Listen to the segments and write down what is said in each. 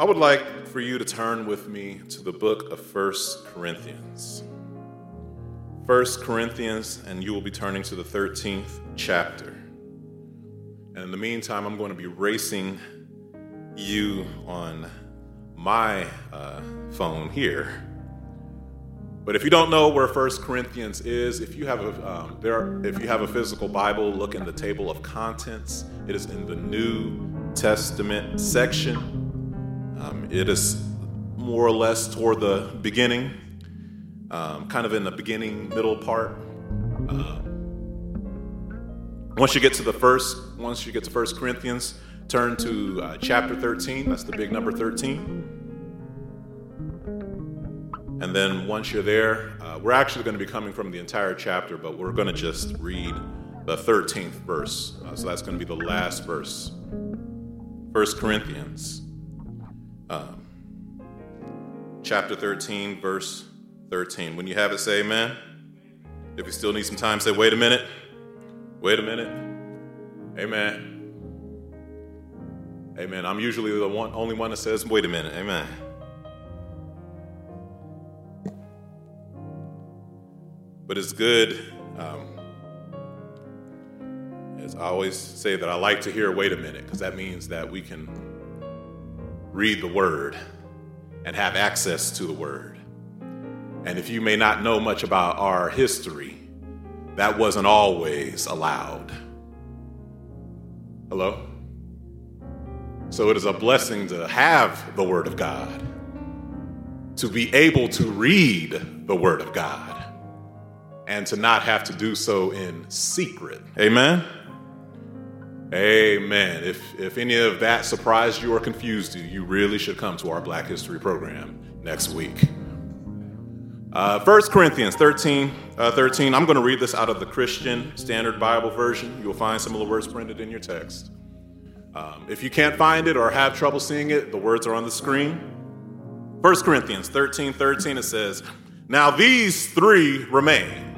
I would like for you to turn with me to the book of First Corinthians. First Corinthians, and you will be turning to the 13th chapter. And in the meantime, I'm going to be racing you on my uh, phone here. But if you don't know where First Corinthians is, if you have a um, there, are, if you have a physical Bible, look in the table of contents. It is in the New Testament section. Um, it is more or less toward the beginning, um, kind of in the beginning, middle part. Uh, once you get to the first, once you get to First Corinthians, turn to uh, chapter 13. That's the big number 13. And then once you're there, uh, we're actually going to be coming from the entire chapter, but we're going to just read the 13th verse. Uh, so that's going to be the last verse. First Corinthians um, chapter 13, verse 13. When you have it, say amen. If you still need some time, say, wait a minute. Wait a minute. Amen. Amen. I'm usually the one, only one that says, wait a minute. Amen. But it's good. Um, as I always say, that I like to hear, wait a minute, because that means that we can read the Word and have access to the Word. And if you may not know much about our history, that wasn't always allowed. Hello? So it is a blessing to have the Word of God, to be able to read the Word of God, and to not have to do so in secret. Amen? Amen. If, if any of that surprised you or confused you, you really should come to our Black History program next week. Uh, 1 Corinthians 13, uh, 13. I'm going to read this out of the Christian Standard Bible Version. You'll find some of the words printed in your text. Um, if you can't find it or have trouble seeing it, the words are on the screen. 1 Corinthians 13, 13, it says, Now these three remain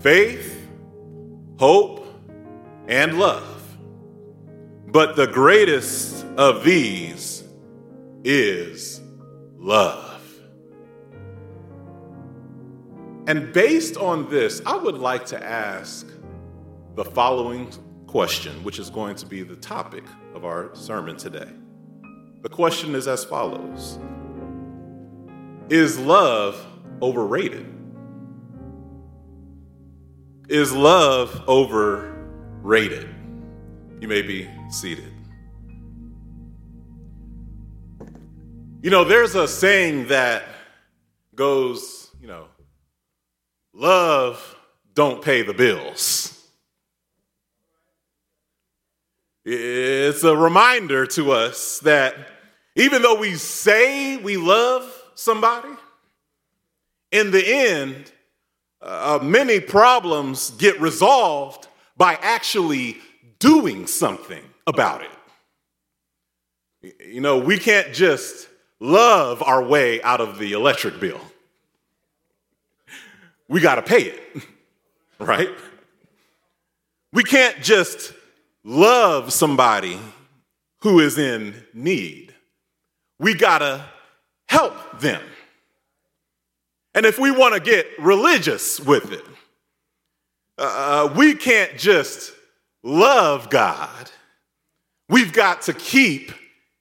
faith, hope, and love. But the greatest of these is love. And based on this, I would like to ask the following question, which is going to be the topic of our sermon today. The question is as follows Is love overrated? Is love overrated? You may be seated. You know, there's a saying that goes, you know, love don't pay the bills. It's a reminder to us that even though we say we love somebody, in the end, uh, many problems get resolved by actually doing something about it. You know, we can't just love our way out of the electric bill. We got to pay it, right? We can't just love somebody who is in need. We got to help them. And if we want to get religious with it, uh, we can't just love God, we've got to keep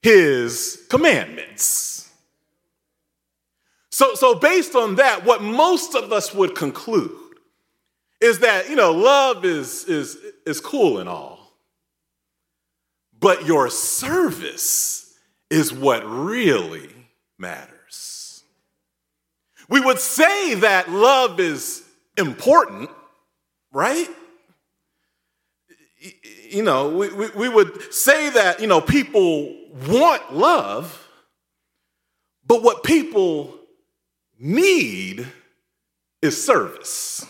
his commandments. So, so based on that, what most of us would conclude is that, you know, love is, is, is cool and all, but your service is what really matters. We would say that love is important, right? You know, we, we, we, would say that, you know, people want love, but what people need is service.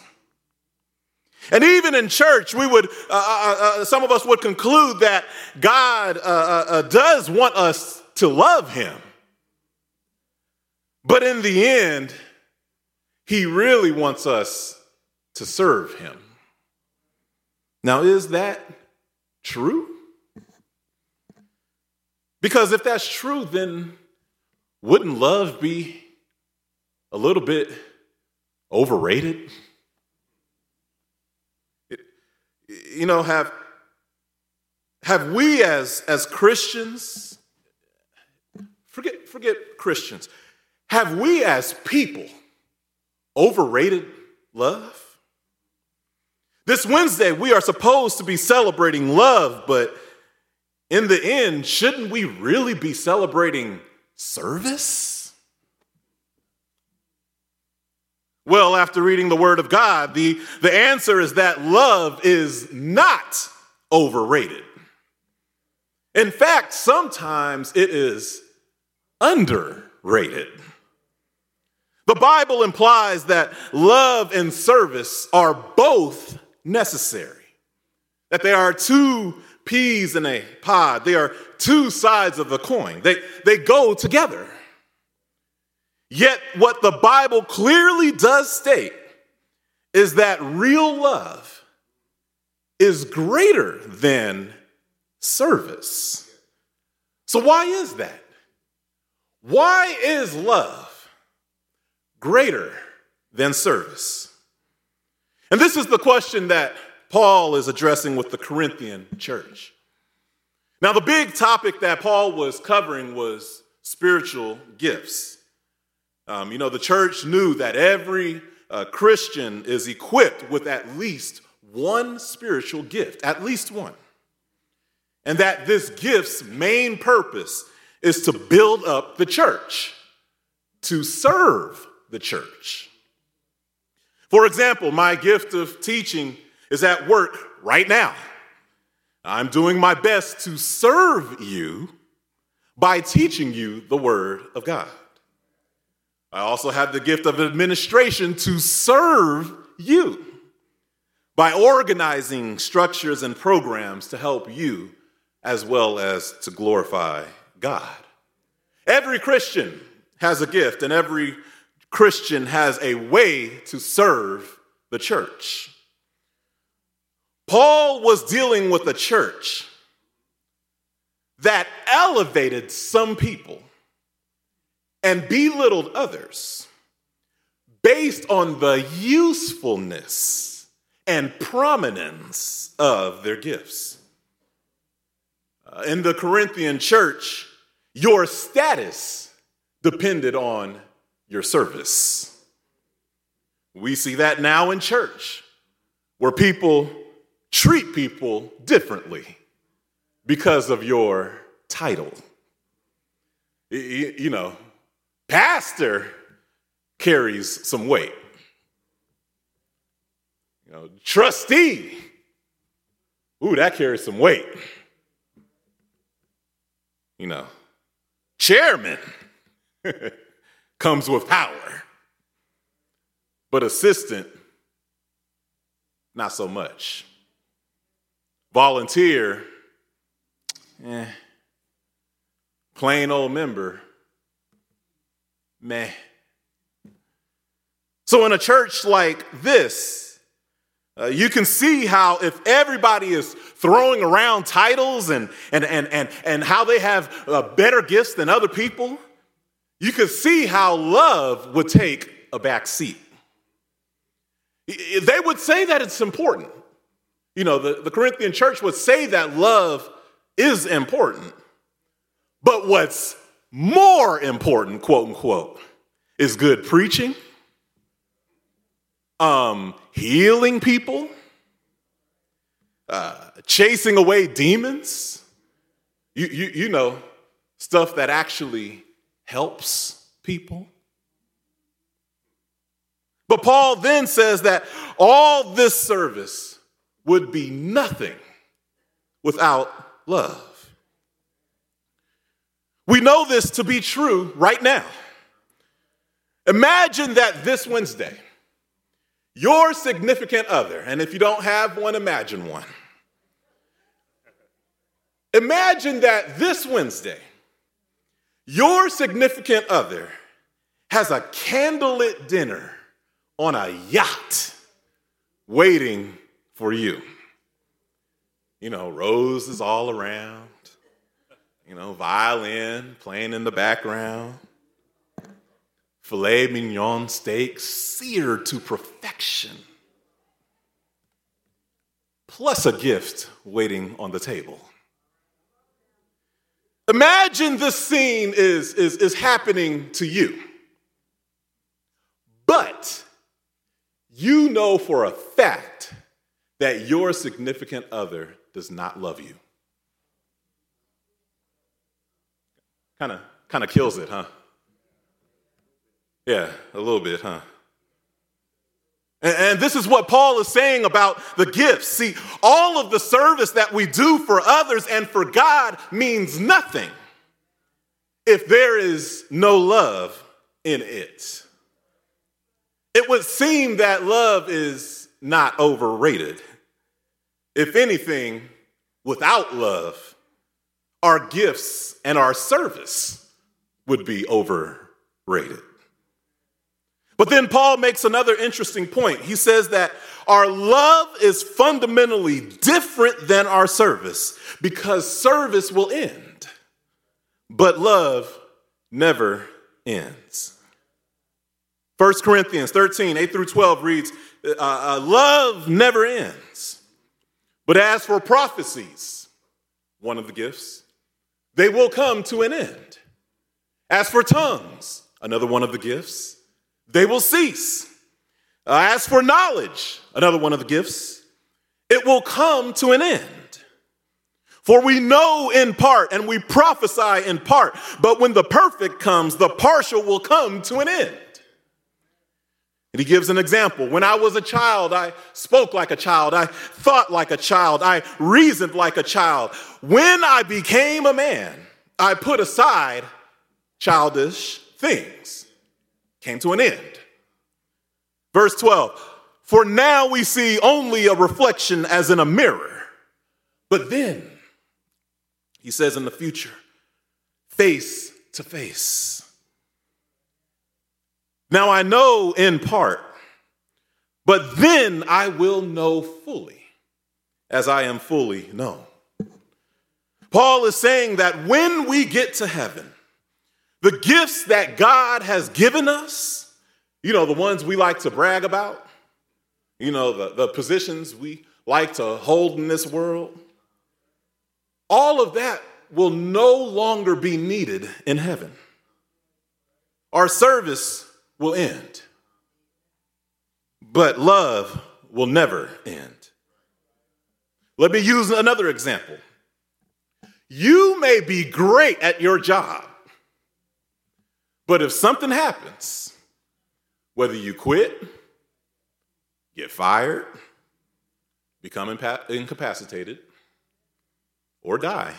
And even in church, we would, uh, uh, uh, uh some of us would conclude that God uh, uh, does want us to love Him. But in the end, He really wants us to serve Him. Now, is that true? Because if that's true, then wouldn't love be a little bit overrated? you know, have, have we as, as Christians, forget, forget Christians, have we as people overrated love? This Wednesday, we are supposed to be celebrating love, but in the end, shouldn't we really be celebrating service? Well, after reading the Word of God, the, the answer is that love is not overrated. In fact, sometimes it is underrated. The Bible implies that love and service are both necessary, that there are two peas in a pod, they are two sides of the coin, they, they go together. Yet, what the Bible clearly does state is that real love is greater than service. So, why is that? Why is love greater than service? And this is the question that Paul is addressing with the Corinthian church. Now, the big topic that Paul was covering was spiritual gifts. Um, you know, the church knew that every uh, Christian is equipped with at least one spiritual gift, at least one. And that this gift's main purpose is to build up the church, to serve the church. For example, my gift of teaching is at work right now. I'm doing my best to serve you by teaching you the Word of God. I also have the gift of administration to serve you by organizing structures and programs to help you as well as to glorify God. Every Christian has a gift, and every Christian has a way to serve the church. Paul was dealing with a church that elevated some people and belittled others based on the usefulness and prominence of their gifts. Uh, in the Corinthian church, your status depended on your service. We see that now in church, where people treat people differently because of your title. You know, Pastor carries some weight. You know, trustee, ooh, that carries some weight. You know, chairman comes with power, but assistant, not so much. Volunteer, eh, plain old member, meh. So, in a church like this, uh, you can see how if everybody is throwing around titles and, and, and, and, and how they have uh, better gifts than other people, you could see how love would take a back seat. They would say that it's important. You know, the, the Corinthian church would say that love is important. But what's more important, quote unquote, is good preaching, um, healing people, uh, chasing away demons. You, you, you know, stuff that actually helps people. But Paul then says that all this service would be nothing without love. We know this to be true right now. Imagine that this Wednesday, your significant other, and if you don't have one, imagine one. Imagine that this Wednesday, your significant other has a candlelit dinner on a yacht waiting for you. You know, roses all around, you know, violin playing in the background, filet mignon steak seared to perfection, plus a gift waiting on the table. Imagine this scene is, is, is happening to you. But you know for a fact that your significant other does not love you. Kind of kind of kills it, huh? Yeah, a little bit, huh? And, this is what Paul is saying about the gifts. See, all of the service that we do for others and for God means nothing if there is no love in it. It would seem that love is not overrated. If anything, without love, our gifts and our service would be overrated. But then Paul makes another interesting point. He says that our love is fundamentally different than our service because service will end, but love never ends. 1 Corinthians 13, 8 through 12 reads, uh, uh, Love never ends. But as for prophecies, one of the gifts, they will come to an end. As for tongues, another one of the gifts, they will cease. As for knowledge, another one of the gifts, it will come to an end. For we know in part and we prophesy in part, but when the perfect comes, the partial will come to an end. And he gives an example. When I was a child, I spoke like a child. I thought like a child. I reasoned like a child. When I became a man, I put aside childish things. Came to an end. Verse 12 For now we see only a reflection as in a mirror. But then, he says in the future, face to face. Now I know in part, but then I will know fully, as I am fully known. Paul is saying that when we get to heaven, the gifts that God has given us, you know, the ones we like to brag about, you know, the, the positions we like to hold in this world, all of that will no longer be needed in heaven. Our service will end, but love will never end. Let me use another example. You may be great at your job, but if something happens, whether you quit, get fired, become incapacitated, or die,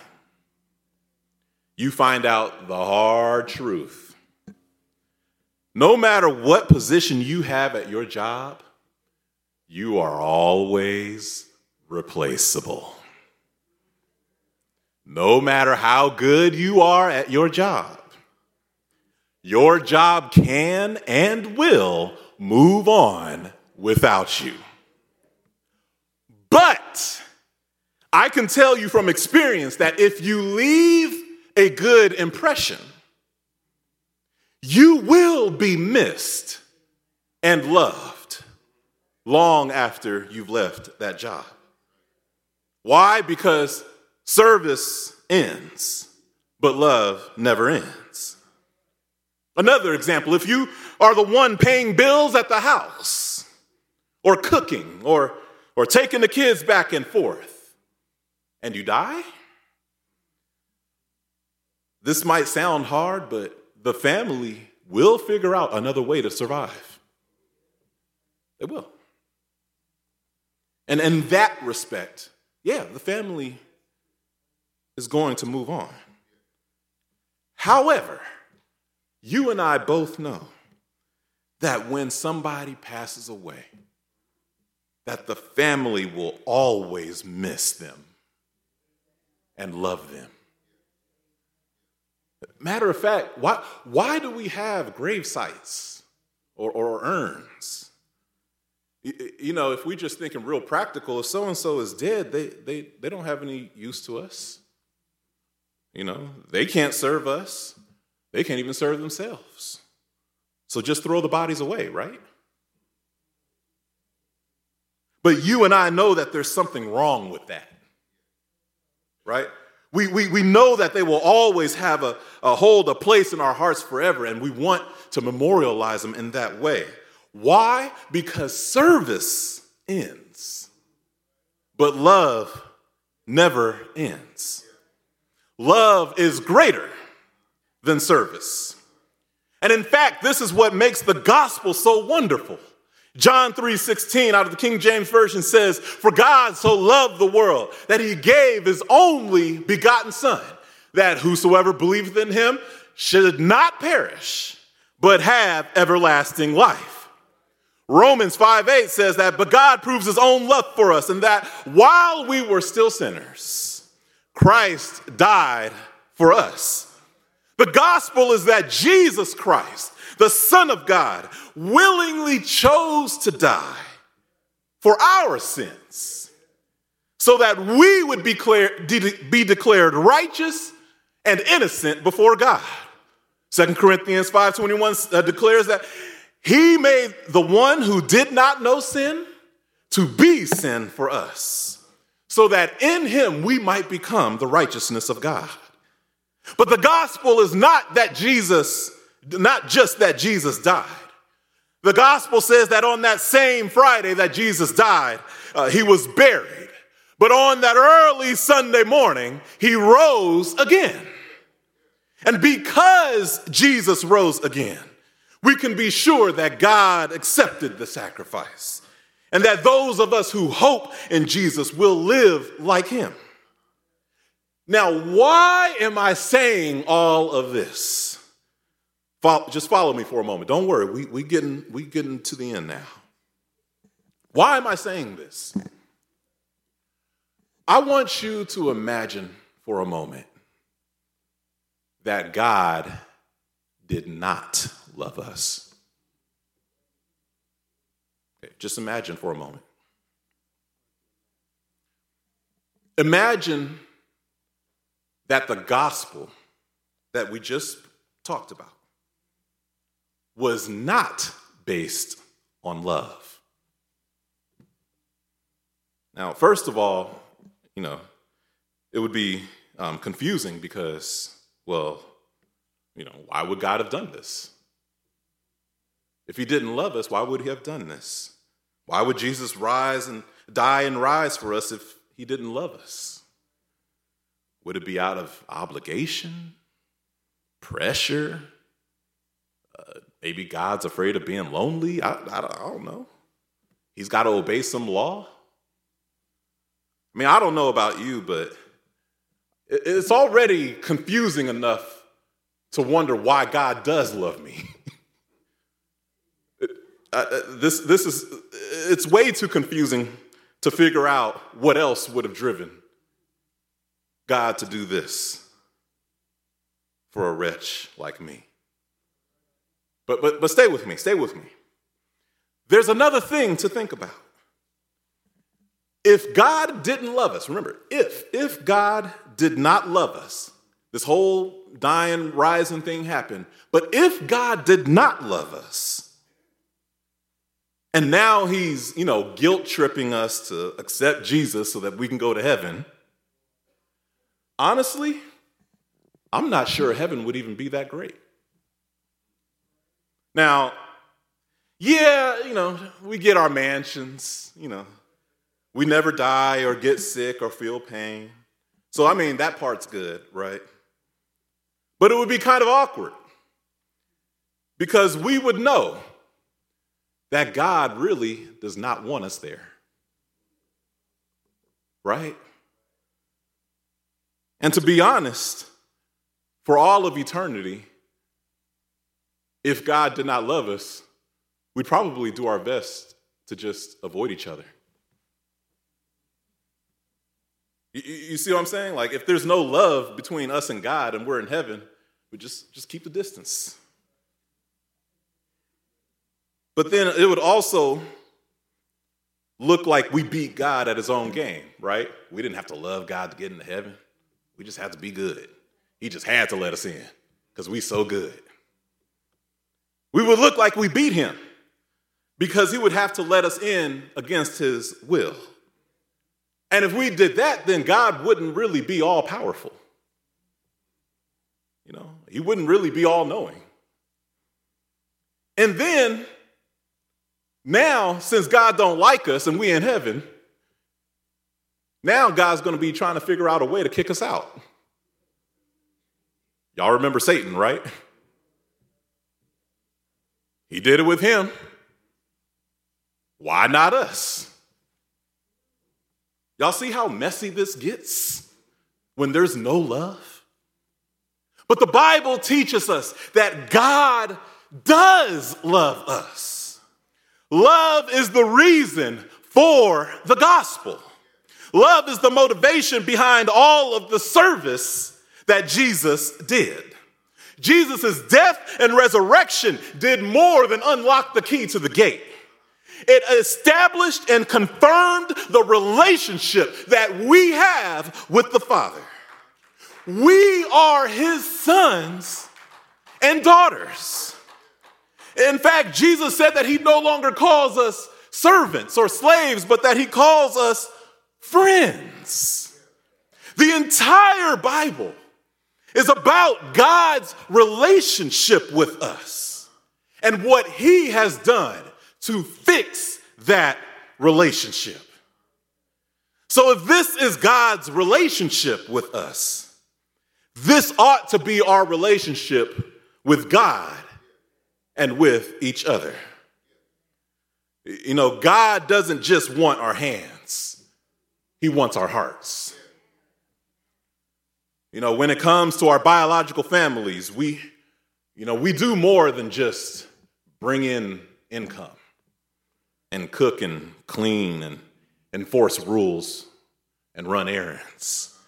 you find out the hard truth no matter what position you have at your job, you are always replaceable. No matter how good you are at your job, your job can and will move on without you. But I can tell you from experience that if you leave a good impression, you will be missed and loved long after you've left that job. Why? Because service ends, but love never ends. Another example if you are the one paying bills at the house, or cooking, or, or taking the kids back and forth, and you die, this might sound hard, but the family will figure out another way to survive. They will. And in that respect, yeah, the family is going to move on. However, you and I both know that when somebody passes away, that the family will always miss them and love them. Matter of fact, why, why do we have grave sites or, or urns? You know, if we're just thinking real practical, if so and so is dead, they, they, they don't have any use to us. You know, they can't serve us, they can't even serve themselves. So just throw the bodies away, right? But you and I know that there's something wrong with that, right? We, we, we know that they will always have a, a hold, a place in our hearts forever, and we want to memorialize them in that way. Why? Because service ends, but love never ends. Love is greater than service. And in fact, this is what makes the gospel so wonderful. John 3:16 out of the King James Version says, "For God so loved the world that he gave his only begotten son, that whosoever believeth in him should not perish, but have everlasting life." Romans 5:8 says that, "But God proves his own love for us, and that while we were still sinners, Christ died for us." The gospel is that Jesus Christ the Son of God, willingly chose to die for our sins so that we would be declared, be declared righteous and innocent before God. 2 Corinthians 5:21 uh, declares that he made the one who did not know sin to be sin for us, so that in him we might become the righteousness of God. But the gospel is not that Jesus not just that Jesus died. The gospel says that on that same Friday that Jesus died, uh, he was buried. But on that early Sunday morning, he rose again. And because Jesus rose again, we can be sure that God accepted the sacrifice and that those of us who hope in Jesus will live like him. Now, why am I saying all of this? Follow, just follow me for a moment. Don't worry, we, we, getting, we getting to the end now. Why am I saying this? I want you to imagine for a moment that God did not love us. Okay, just imagine for a moment. Imagine that the gospel that we just talked about was not based on love. Now, first of all, you know, it would be um, confusing because, well, you know, why would God have done this? If he didn't love us, why would he have done this? Why would Jesus rise and die and rise for us if he didn't love us? Would it be out of obligation, pressure, uh, Maybe God's afraid of being lonely. I, I, I don't know. He's got to obey some law. I mean, I don't know about you, but it's already confusing enough to wonder why God does love me. this, this is, it's way too confusing to figure out what else would have driven God to do this for a wretch like me. But, but, but stay with me, stay with me. There's another thing to think about. If God didn't love us, remember, if, if God did not love us, this whole dying, rising thing happened. But if God did not love us, and now he's, you know, guilt tripping us to accept Jesus so that we can go to heaven, honestly, I'm not sure heaven would even be that great. Now, yeah, you know, we get our mansions, you know, we never die or get sick or feel pain. So, I mean, that part's good, right? But it would be kind of awkward because we would know that God really does not want us there, right? And to be honest, for all of eternity, if God did not love us, we'd probably do our best to just avoid each other. You, see what I'm saying? Like, if there's no love between us and God and we're in heaven, we just, just keep the distance. But then it would also look like we beat God at his own game, right? We didn't have to love God to get into heaven. We just had to be good. He just had to let us in because we so good. We would look like we beat him because he would have to let us in against his will. And if we did that, then God wouldn't really be all powerful. You know, he wouldn't really be all knowing. And then now, since God don't like us and we in heaven, now God's going to be trying to figure out a way to kick us out. Y'all remember Satan, right? He did it with him. Why not us? Y'all see how messy this gets when there's no love? But the Bible teaches us that God does love us. Love is the reason for the gospel. Love is the motivation behind all of the service that Jesus did. Jesus' death and resurrection did more than unlock the key to the gate. It established and confirmed the relationship that we have with the Father. We are his sons and daughters. In fact, Jesus said that he no longer calls us servants or slaves, but that he calls us friends. The entire Bible is about God's relationship with us and what he has done to fix that relationship. So, if this is God's relationship with us, this ought to be our relationship with God and with each other. You know, God doesn't just want our hands, He wants our hearts. You know, when it comes to our biological families, we, you know, we do more than just bring in income and cook and clean and enforce rules and run errands.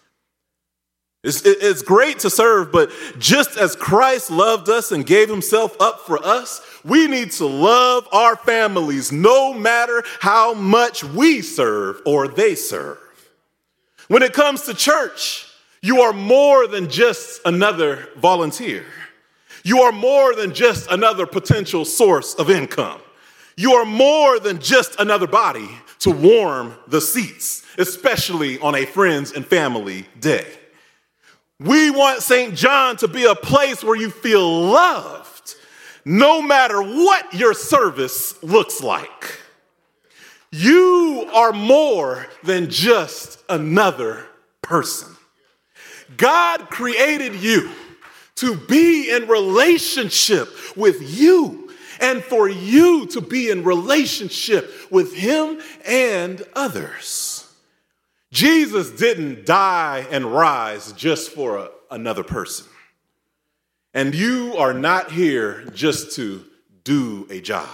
It's, it's great to serve, but just as Christ loved us and gave himself up for us, we need to love our families no matter how much we serve or they serve. When it comes to church, you are more than just another volunteer. You are more than just another potential source of income. You are more than just another body to warm the seats, especially on a friends and family day. We want St. John to be a place where you feel loved, no matter what your service looks like. You are more than just another person. God created you to be in relationship with you and for you to be in relationship with Him and others. Jesus didn't die and rise just for a, another person. And you are not here just to do a job.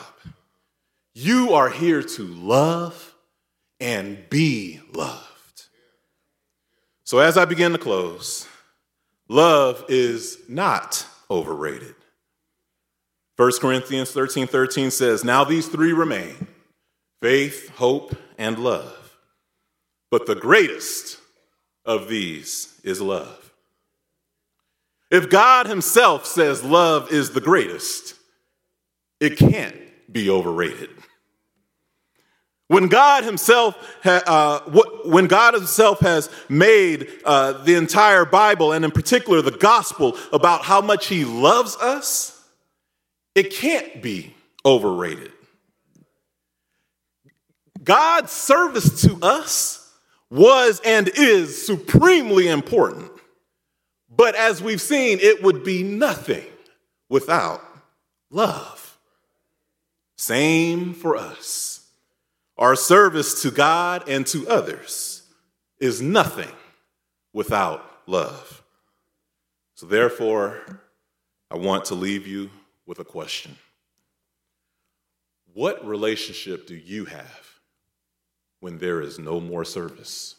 You are here to love and be loved. So, as I begin to close, love is not overrated. 1 Corinthians 13 13 says, Now these three remain faith, hope, and love. But the greatest of these is love. If God Himself says love is the greatest, it can't be overrated. When God Himself, uh, when God Himself has made uh, the entire Bible, and in particular the gospel, about how much He loves us, it can't be overrated. God's service to us was and is supremely important. But as we've seen, it would be nothing without love. Same for us. Our service to God and to others is nothing without love. So, therefore, I want to leave you with a question What relationship do you have when there is no more service?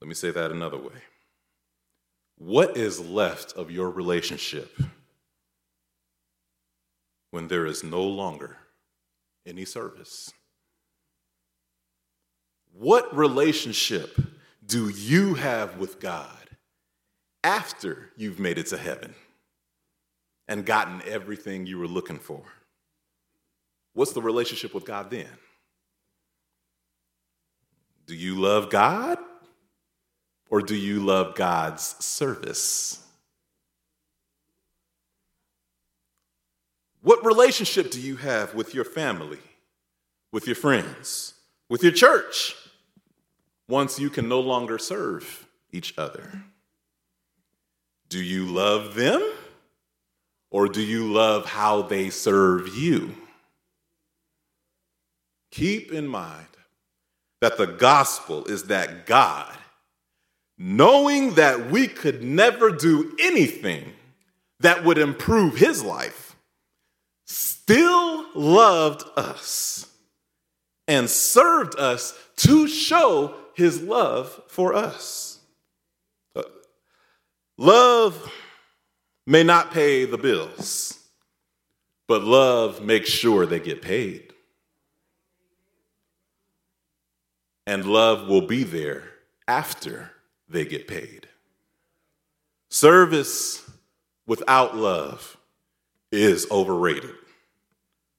Let me say that another way. What is left of your relationship when there is no longer any service? What relationship do you have with God after you've made it to heaven and gotten everything you were looking for? What's the relationship with God then? Do you love God or do you love God's service? What relationship do you have with your family, with your friends, with your church once you can no longer serve each other? Do you love them or do you love how they serve you? Keep in mind that the gospel is that God, knowing that we could never do anything that would improve his life, still loved us and served us to show his love for us. Uh, love may not pay the bills, but love makes sure they get paid. and love will be there after they get paid. Service without love is overrated,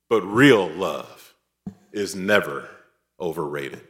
but real love is never overrated.